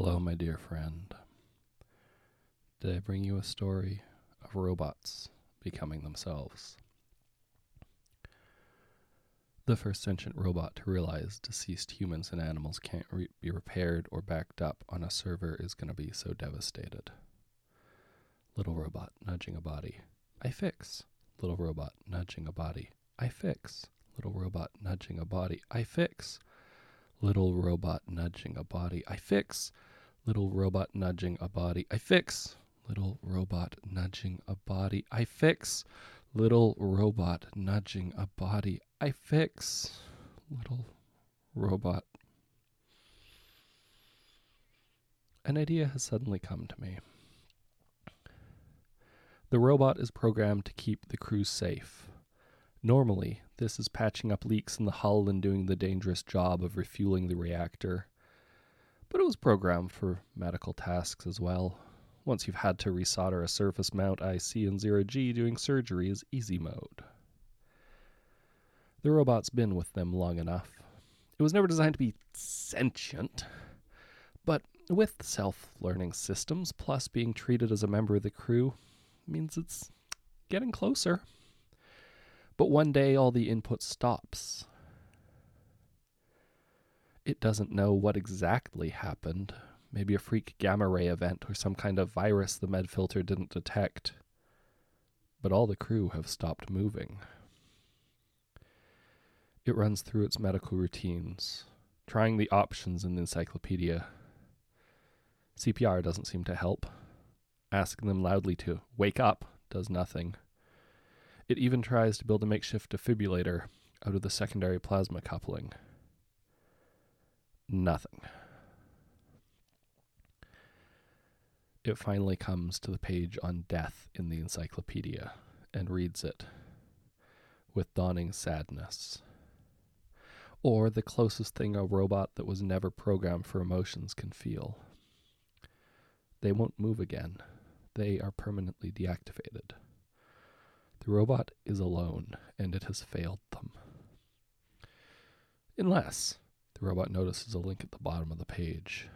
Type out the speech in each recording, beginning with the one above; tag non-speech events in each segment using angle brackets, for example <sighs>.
Hello, my dear friend. Did I bring you a story of robots becoming themselves? The first sentient robot to realize deceased humans and animals can't re- be repaired or backed up on a server is going to be so devastated. Little robot nudging a body. I fix. Little robot nudging a body. I fix. Little robot nudging a body. I fix. Little robot nudging a body. I fix. Little robot nudging a body. I fix. Little robot nudging a body. I fix. Little robot nudging a body. I fix. Little robot. An idea has suddenly come to me. The robot is programmed to keep the crew safe. Normally, this is patching up leaks in the hull and doing the dangerous job of refueling the reactor. But it was programmed for medical tasks as well. Once you've had to resolder a surface mount IC in zero G, doing surgery is easy mode. The robot's been with them long enough. It was never designed to be sentient, but with self learning systems, plus being treated as a member of the crew, means it's getting closer. But one day all the input stops. It doesn't know what exactly happened. Maybe a freak gamma ray event or some kind of virus the med filter didn't detect. But all the crew have stopped moving. It runs through its medical routines, trying the options in the encyclopedia. CPR doesn't seem to help. Asking them loudly to wake up does nothing. It even tries to build a makeshift defibrillator out of the secondary plasma coupling. Nothing. It finally comes to the page on death in the encyclopedia and reads it with dawning sadness. Or the closest thing a robot that was never programmed for emotions can feel. They won't move again. They are permanently deactivated. The robot is alone, and it has failed them. Unless the robot notices a link at the bottom of the page.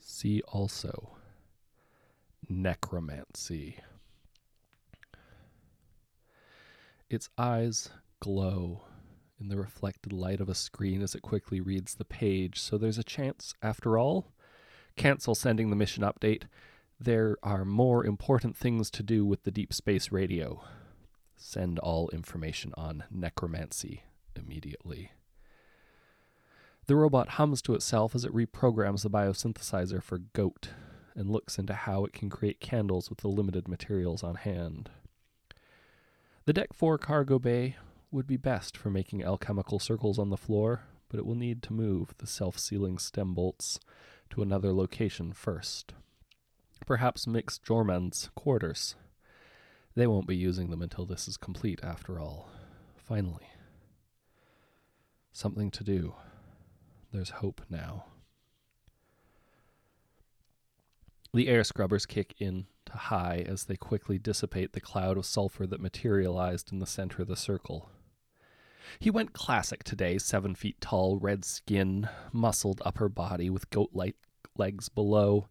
See also necromancy. Its eyes glow in the reflected light of a screen as it quickly reads the page, so there's a chance, after all. Cancel sending the mission update there are more important things to do with the deep space radio. Send all information on necromancy immediately. The robot hums to itself as it reprograms the biosynthesizer for goat and looks into how it can create candles with the limited materials on hand. The Deck 4 cargo bay would be best for making alchemical circles on the floor, but it will need to move the self sealing stem bolts to another location first. Perhaps Mix Jorman's quarters. They won't be using them until this is complete, after all. Finally. Something to do. There's hope now. The air scrubbers kick in to high as they quickly dissipate the cloud of sulfur that materialized in the center of the circle. He went classic today, seven feet tall, red skin, muscled upper body with goat like legs below,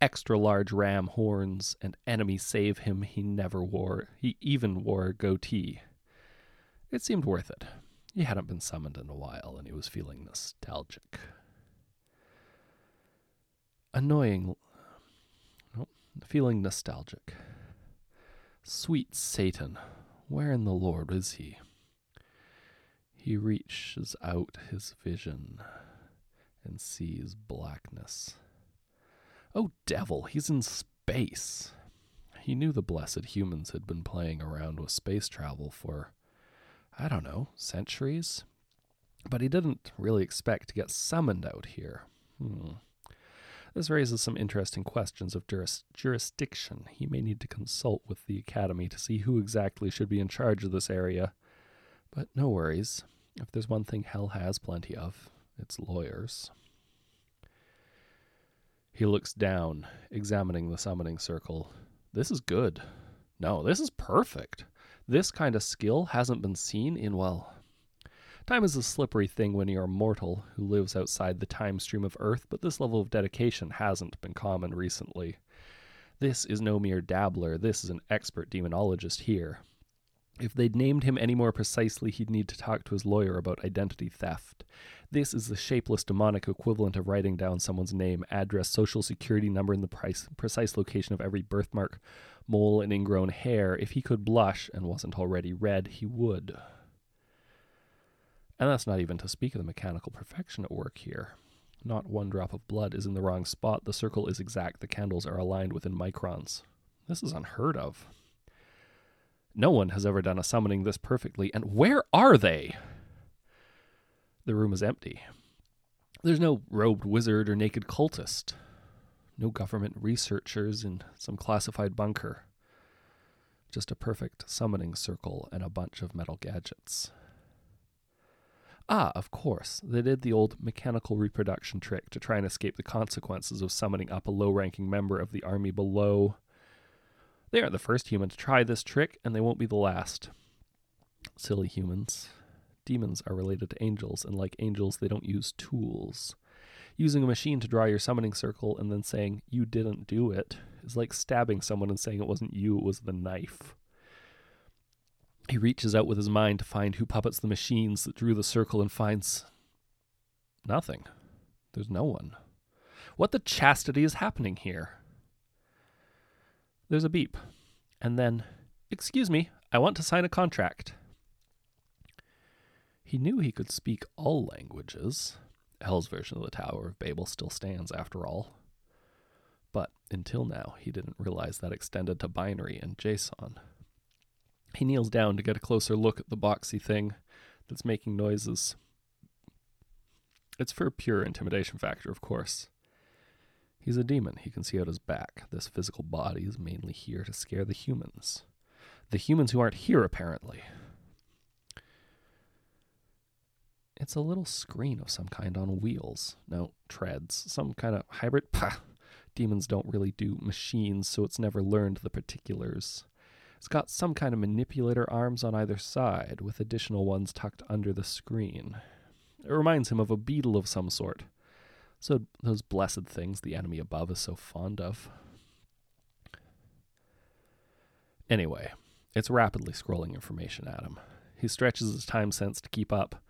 extra large ram horns, and enemy save him he never wore. He even wore a goatee. It seemed worth it. He hadn't been summoned in a while, and he was feeling nostalgic. Annoying. Feeling nostalgic. Sweet Satan, where in the Lord is he? He reaches out his vision and sees blackness. Oh, devil, he's in space. He knew the blessed humans had been playing around with space travel for, I don't know, centuries? But he didn't really expect to get summoned out here. Hmm. This raises some interesting questions of juris- jurisdiction. He may need to consult with the Academy to see who exactly should be in charge of this area. But no worries. If there's one thing hell has plenty of, it's lawyers. He looks down, examining the summoning circle. This is good. No, this is perfect. This kind of skill hasn't been seen in, well, Time is a slippery thing when you're a mortal who lives outside the time stream of Earth, but this level of dedication hasn't been common recently. This is no mere dabbler, this is an expert demonologist here. If they'd named him any more precisely, he'd need to talk to his lawyer about identity theft. This is the shapeless demonic equivalent of writing down someone's name, address, social security number, and the price, precise location of every birthmark, mole, and ingrown hair. If he could blush and wasn't already red, he would. And that's not even to speak of the mechanical perfection at work here. Not one drop of blood is in the wrong spot. The circle is exact. The candles are aligned within microns. This is unheard of. No one has ever done a summoning this perfectly. And where are they? The room is empty. There's no robed wizard or naked cultist. No government researchers in some classified bunker. Just a perfect summoning circle and a bunch of metal gadgets. Ah, of course, they did the old mechanical reproduction trick to try and escape the consequences of summoning up a low ranking member of the army below. They aren't the first human to try this trick, and they won't be the last. Silly humans. Demons are related to angels, and like angels, they don't use tools. Using a machine to draw your summoning circle and then saying, you didn't do it, is like stabbing someone and saying it wasn't you, it was the knife. He reaches out with his mind to find who puppets the machines that drew the circle and finds nothing. There's no one. What the chastity is happening here? There's a beep. And then, excuse me, I want to sign a contract. He knew he could speak all languages. Hell's version of the Tower of Babel still stands, after all. But until now, he didn't realize that extended to binary and JSON. He kneels down to get a closer look at the boxy thing that's making noises. It's for pure intimidation factor, of course. He's a demon. He can see out his back. This physical body is mainly here to scare the humans. The humans who aren't here, apparently. It's a little screen of some kind on wheels. No, treads. Some kind of hybrid. Pah! Demons don't really do machines, so it's never learned the particulars. It's got some kind of manipulator arms on either side, with additional ones tucked under the screen. It reminds him of a beetle of some sort. So, those blessed things the enemy above is so fond of. Anyway, it's rapidly scrolling information at him. He stretches his time sense to keep up,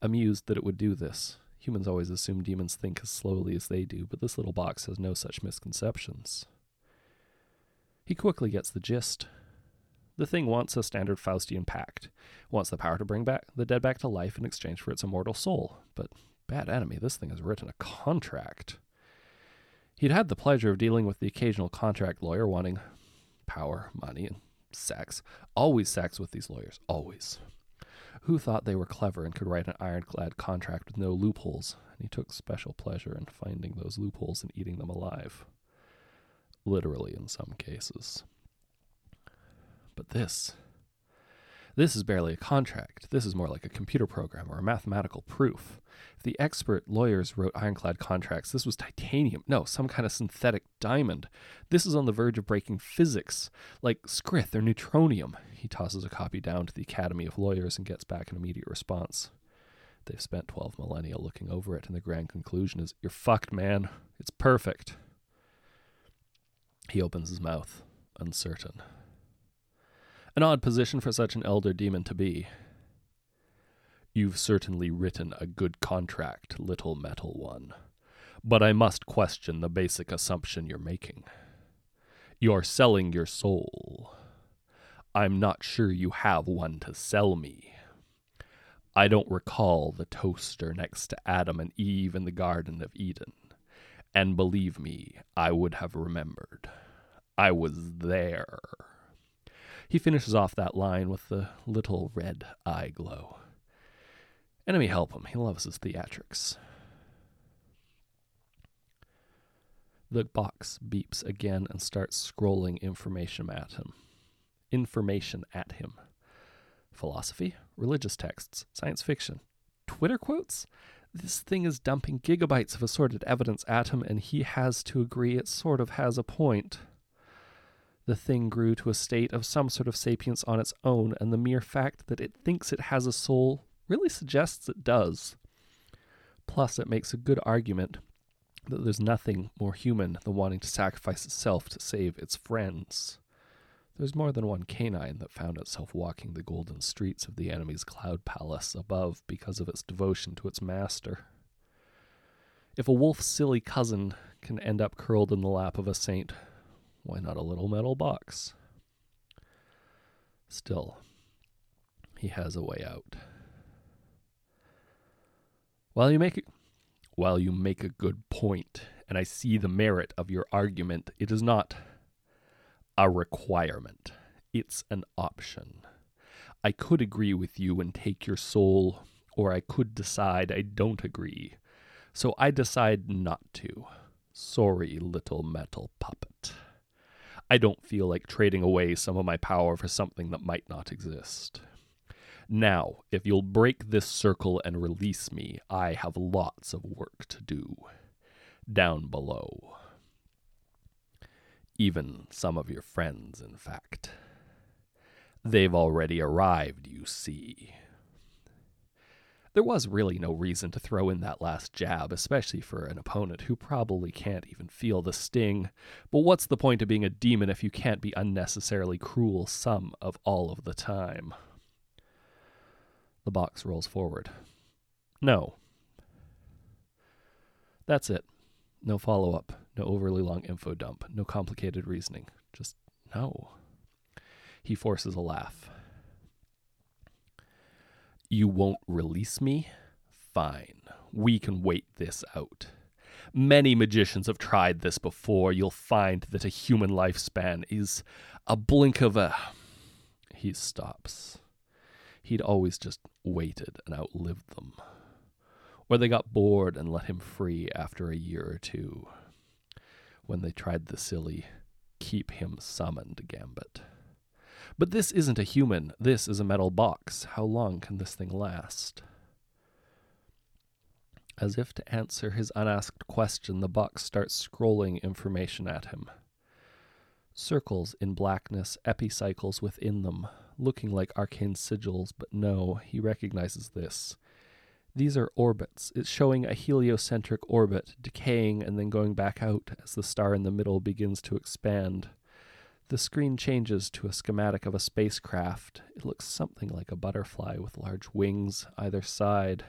amused that it would do this. Humans always assume demons think as slowly as they do, but this little box has no such misconceptions. He quickly gets the gist. The thing wants a standard Faustian pact, wants the power to bring back the dead back to life in exchange for its immortal soul. But bad enemy, this thing has written a contract. He'd had the pleasure of dealing with the occasional contract lawyer wanting power, money, and sex. Always sex with these lawyers, always who thought they were clever and could write an ironclad contract with no loopholes, and he took special pleasure in finding those loopholes and eating them alive. Literally, in some cases. But this, this is barely a contract. This is more like a computer program or a mathematical proof. If the expert lawyers wrote ironclad contracts, this was titanium. No, some kind of synthetic diamond. This is on the verge of breaking physics, like scrith or neutronium. He tosses a copy down to the Academy of Lawyers and gets back an immediate response. They've spent 12 millennia looking over it, and the grand conclusion is You're fucked, man. It's perfect. He opens his mouth, uncertain. An odd position for such an elder demon to be. You've certainly written a good contract, little metal one. But I must question the basic assumption you're making. You're selling your soul. I'm not sure you have one to sell me. I don't recall the toaster next to Adam and Eve in the Garden of Eden. And believe me, I would have remembered. I was there. He finishes off that line with the little red eye glow. Enemy help him. He loves his theatrics. The box beeps again and starts scrolling information at him. Information at him. Philosophy, religious texts, science fiction, Twitter quotes? This thing is dumping gigabytes of assorted evidence at him, and he has to agree it sort of has a point the thing grew to a state of some sort of sapience on its own, and the mere fact that it thinks it has a soul really suggests it does. Plus, it makes a good argument that there's nothing more human than wanting to sacrifice itself to save its friends. There's more than one canine that found itself walking the golden streets of the enemy's cloud palace above because of its devotion to its master. If a wolf's silly cousin can end up curled in the lap of a saint, why not a little metal box? Still, he has a way out. While you make while you make a good point, and I see the merit of your argument, it is not a requirement. It's an option. I could agree with you and take your soul, or I could decide I don't agree. So I decide not to. Sorry, little metal puppet. I don't feel like trading away some of my power for something that might not exist. Now, if you'll break this circle and release me, I have lots of work to do. Down below even some of your friends, in fact. They've already arrived, you see. There was really no reason to throw in that last jab, especially for an opponent who probably can't even feel the sting. But what's the point of being a demon if you can't be unnecessarily cruel some of all of the time? The box rolls forward. No. That's it. No follow up. No overly long info dump. No complicated reasoning. Just no. He forces a laugh. You won't release me? Fine. We can wait this out. Many magicians have tried this before. You'll find that a human lifespan is a blink of a. <sighs> He stops. He'd always just waited and outlived them. Or they got bored and let him free after a year or two when they tried the silly keep him summoned gambit. But this isn't a human, this is a metal box. How long can this thing last? As if to answer his unasked question, the box starts scrolling information at him. Circles in blackness, epicycles within them, looking like arcane sigils, but no, he recognizes this. These are orbits. It's showing a heliocentric orbit decaying and then going back out as the star in the middle begins to expand. The screen changes to a schematic of a spacecraft. It looks something like a butterfly with large wings either side.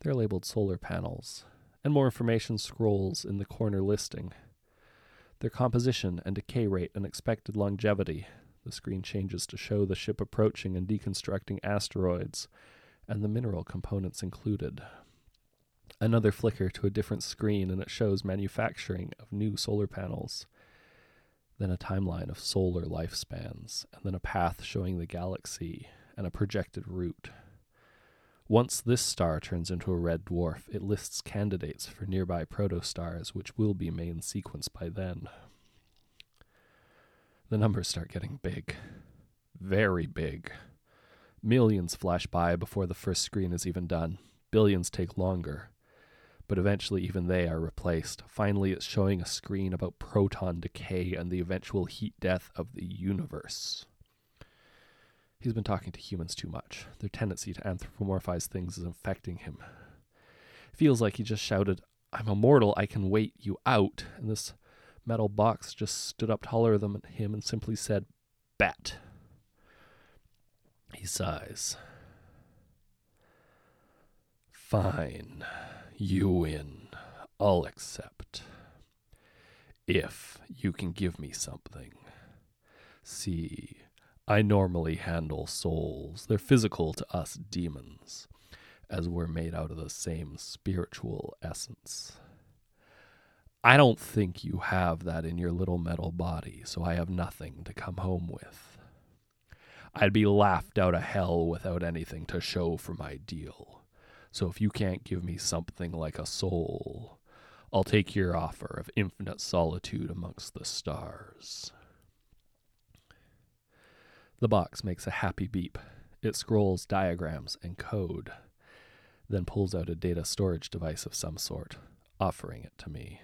They're labeled solar panels, and more information scrolls in the corner listing. Their composition and decay rate and expected longevity. The screen changes to show the ship approaching and deconstructing asteroids and the mineral components included. Another flicker to a different screen, and it shows manufacturing of new solar panels. Then a timeline of solar lifespans, and then a path showing the galaxy and a projected route. Once this star turns into a red dwarf, it lists candidates for nearby protostars, which will be main sequence by then. The numbers start getting big. Very big. Millions flash by before the first screen is even done. Billions take longer. But eventually, even they are replaced. Finally, it's showing a screen about proton decay and the eventual heat death of the universe. He's been talking to humans too much. Their tendency to anthropomorphize things is infecting him. Feels like he just shouted, I'm immortal, I can wait you out. And this metal box just stood up taller than him and simply said, Bet. He sighs. Fine. You win. I'll accept. If you can give me something. See, I normally handle souls. They're physical to us demons, as we're made out of the same spiritual essence. I don't think you have that in your little metal body, so I have nothing to come home with. I'd be laughed out of hell without anything to show for my deal. So if you can't give me something like a soul, I'll take your offer of infinite solitude amongst the stars. The box makes a happy beep. It scrolls diagrams and code, then pulls out a data storage device of some sort, offering it to me.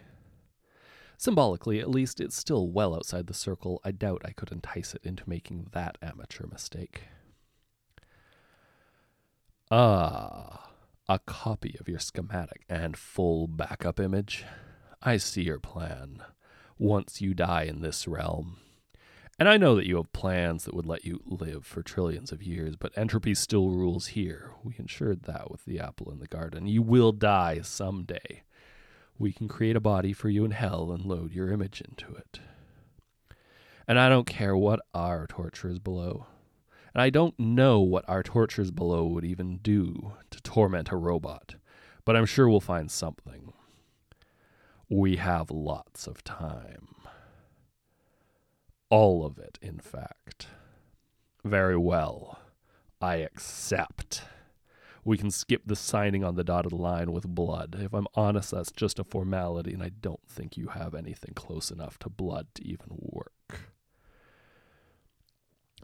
Symbolically, at least, it's still well outside the circle. I doubt I could entice it into making that amateur mistake. Ah, a copy of your schematic and full backup image. I see your plan. Once you die in this realm, and I know that you have plans that would let you live for trillions of years, but entropy still rules here. We ensured that with the apple in the garden. You will die someday. We can create a body for you in hell and load your image into it. And I don't care what our torture is below. And I don't know what our tortures below would even do to torment a robot, but I'm sure we'll find something. We have lots of time. All of it, in fact. Very well. I accept. We can skip the signing on the dotted line with blood. If I'm honest, that's just a formality, and I don't think you have anything close enough to blood to even work.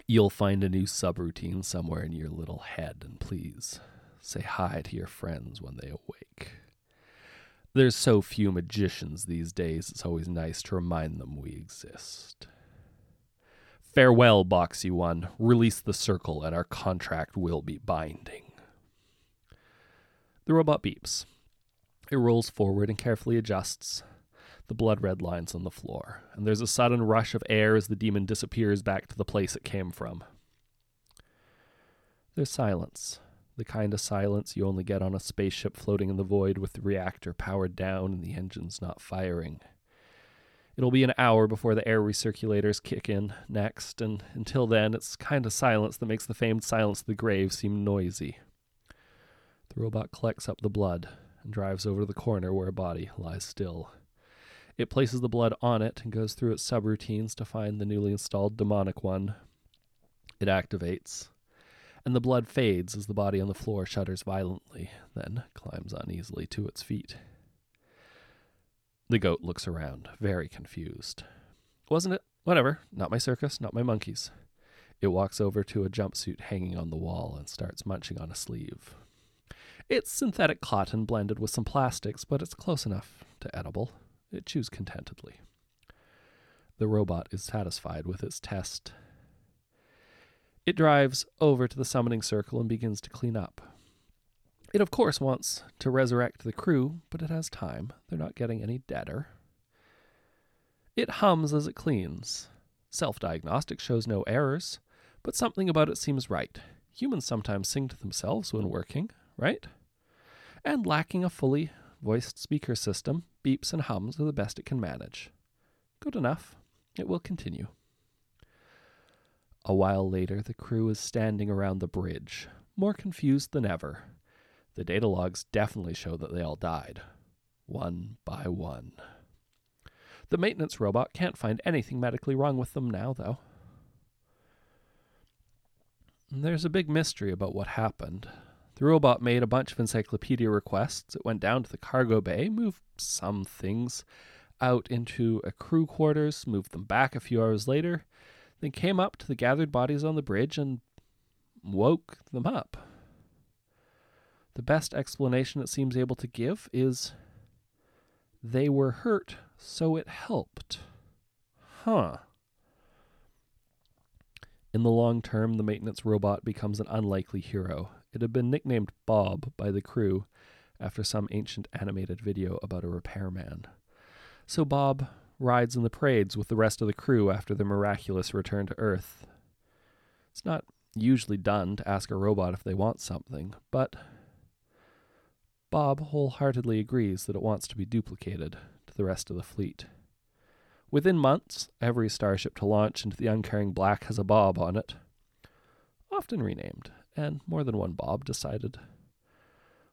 You'll find a new subroutine somewhere in your little head, and please say hi to your friends when they awake. There's so few magicians these days, it's always nice to remind them we exist. Farewell, Boxy One. Release the circle, and our contract will be binding. The robot beeps. It rolls forward and carefully adjusts the blood red lines on the floor, and there's a sudden rush of air as the demon disappears back to the place it came from. There's silence, the kind of silence you only get on a spaceship floating in the void with the reactor powered down and the engines not firing. It'll be an hour before the air recirculators kick in next, and until then, it's kind of silence that makes the famed silence of the grave seem noisy. The robot collects up the blood and drives over to the corner where a body lies still. It places the blood on it and goes through its subroutines to find the newly installed demonic one. It activates, and the blood fades as the body on the floor shudders violently, then climbs uneasily to its feet. The goat looks around, very confused. Wasn't it? Whatever. Not my circus, not my monkeys. It walks over to a jumpsuit hanging on the wall and starts munching on a sleeve. It's synthetic cotton blended with some plastics, but it's close enough to edible. It chews contentedly. The robot is satisfied with its test. It drives over to the summoning circle and begins to clean up. It, of course, wants to resurrect the crew, but it has time. They're not getting any deader. It hums as it cleans. Self diagnostic shows no errors, but something about it seems right. Humans sometimes sing to themselves when working, right? And lacking a fully voiced speaker system, beeps and hums are the best it can manage. Good enough. It will continue. A while later, the crew is standing around the bridge, more confused than ever. The data logs definitely show that they all died, one by one. The maintenance robot can't find anything medically wrong with them now, though. There's a big mystery about what happened. The robot made a bunch of encyclopedia requests. It went down to the cargo bay, moved some things out into a crew quarters, moved them back a few hours later, then came up to the gathered bodies on the bridge and woke them up. The best explanation it seems able to give is they were hurt, so it helped. Huh. In the long term, the maintenance robot becomes an unlikely hero. It had been nicknamed Bob by the crew after some ancient animated video about a repairman. So Bob rides in the parades with the rest of the crew after their miraculous return to Earth. It's not usually done to ask a robot if they want something, but Bob wholeheartedly agrees that it wants to be duplicated to the rest of the fleet. Within months, every starship to launch into the uncaring black has a Bob on it, often renamed, and more than one Bob decided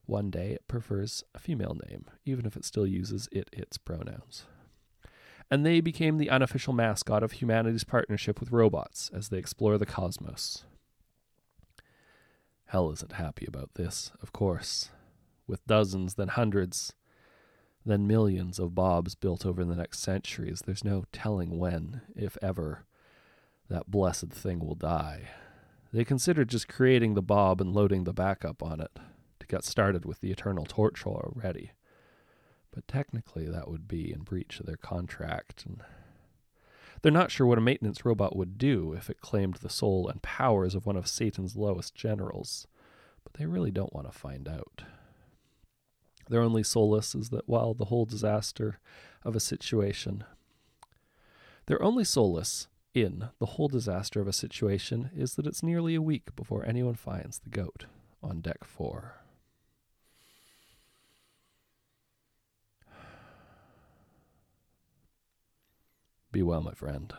one day it prefers a female name, even if it still uses it its pronouns. And they became the unofficial mascot of humanity's partnership with robots as they explore the cosmos. Hell isn't happy about this, of course with dozens, then hundreds, then millions of bobs built over the next centuries. There's no telling when, if ever, that blessed thing will die. They considered just creating the bob and loading the backup on it to get started with the eternal torture already. But technically, that would be in breach of their contract, and they're not sure what a maintenance robot would do if it claimed the soul and powers of one of Satan's lowest generals but they really don't want to find out. Their only solace is that while the whole disaster of a situation, their only solace in the whole disaster of a situation is that it's nearly a week before anyone finds the goat on deck four. Be well, my friend.